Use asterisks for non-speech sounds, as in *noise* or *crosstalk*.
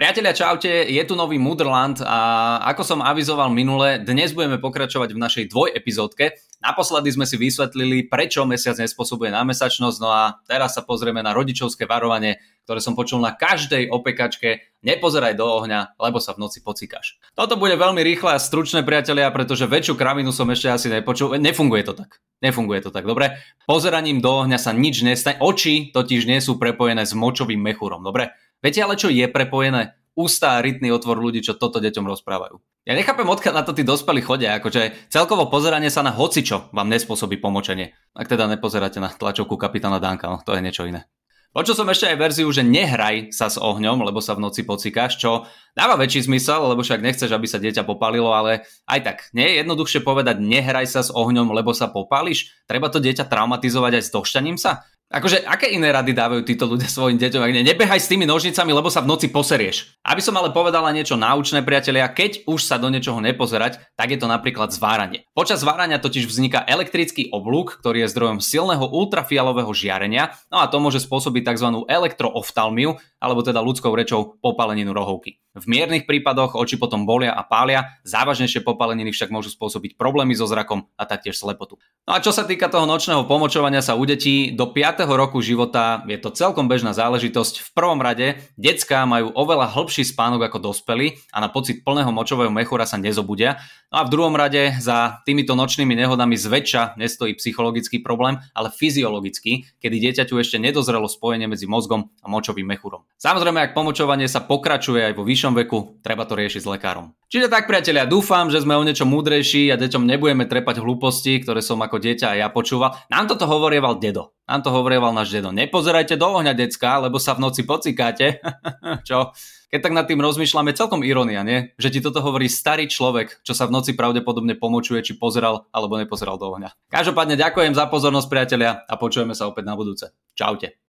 Priatelia, čaute, je tu nový Mudrland a ako som avizoval minule, dnes budeme pokračovať v našej dvojepizódke. Naposledy sme si vysvetlili, prečo mesiac nespôsobuje námesačnosť, no a teraz sa pozrieme na rodičovské varovanie, ktoré som počul na každej opekačke. Nepozeraj do ohňa, lebo sa v noci pocikáš. Toto bude veľmi rýchle a stručné, priatelia, pretože väčšiu kravinu som ešte asi nepočul. Nefunguje to tak. Nefunguje to tak, dobre? Pozeraním do ohňa sa nič nestane. Oči totiž nie sú prepojené s močovým mechúrom, dobre? Viete ale, čo je prepojené? Ústa a rytný otvor ľudí, čo toto deťom rozprávajú. Ja nechápem, odkiaľ na to tí dospelí chodia, akože celkovo pozeranie sa na hocičo vám nespôsobí pomočenie. Ak teda nepozeráte na tlačovku kapitána Danka, no to je niečo iné. Počul som ešte aj verziu, že nehraj sa s ohňom, lebo sa v noci pocikáš, čo dáva väčší zmysel, lebo však nechceš, aby sa dieťa popálilo, ale aj tak, nie je jednoduchšie povedať nehraj sa s ohňom, lebo sa popáliš? Treba to dieťa traumatizovať aj s došťaním sa? Akože, aké iné rady dávajú títo ľudia *laughs* svojim deťom? Ne, nebehaj s tými nožnicami, lebo sa v noci poserieš. Aby som ale povedala niečo náučné, priatelia, keď už sa do niečoho nepozerať, tak je to napríklad zváranie. Počas zvárania totiž vzniká elektrický oblúk, ktorý je zdrojom silného ultrafialového žiarenia, no a to môže spôsobiť tzv. elektrooftalmiu, alebo teda ľudskou rečou popaleninu rohovky. V miernych prípadoch oči potom bolia a pália, závažnejšie popaleniny však môžu spôsobiť problémy so zrakom a taktiež slepotu. No a čo sa týka toho nočného pomočovania sa u detí, do 5. roku života je to celkom bežná záležitosť. V prvom rade, decká majú oveľa hĺbší spánok ako dospelí a na pocit plného močového mechúra sa nezobudia. No a v druhom rade, za týmito nočnými nehodami zväčša nestojí psychologický problém, ale fyziologický, kedy dieťaťu ešte nedozrelo spojenie medzi mozgom a močovým mechúrom. Samozrejme, ak pomočovanie sa pokračuje aj vo vyššom veku, treba to riešiť s lekárom. Čiže tak, priatelia, dúfam, že sme o niečo múdrejší a deťom nebudeme trepať hlúposti, ktoré som ako dieťa aj ja počúval. Nám toto hovorieval dedo. Nám to hovorieval náš dedo. Nepozerajte do ohňa, decka, lebo sa v noci pocikáte. *laughs* Čo? Keď tak nad tým rozmýšľame, celkom ironia, nie? Že ti toto hovorí starý človek, čo sa v noci pravdepodobne pomočuje, či pozeral alebo nepozeral do ohňa. Každopádne ďakujem za pozornosť, priatelia, a počujeme sa opäť na budúce. Čaute.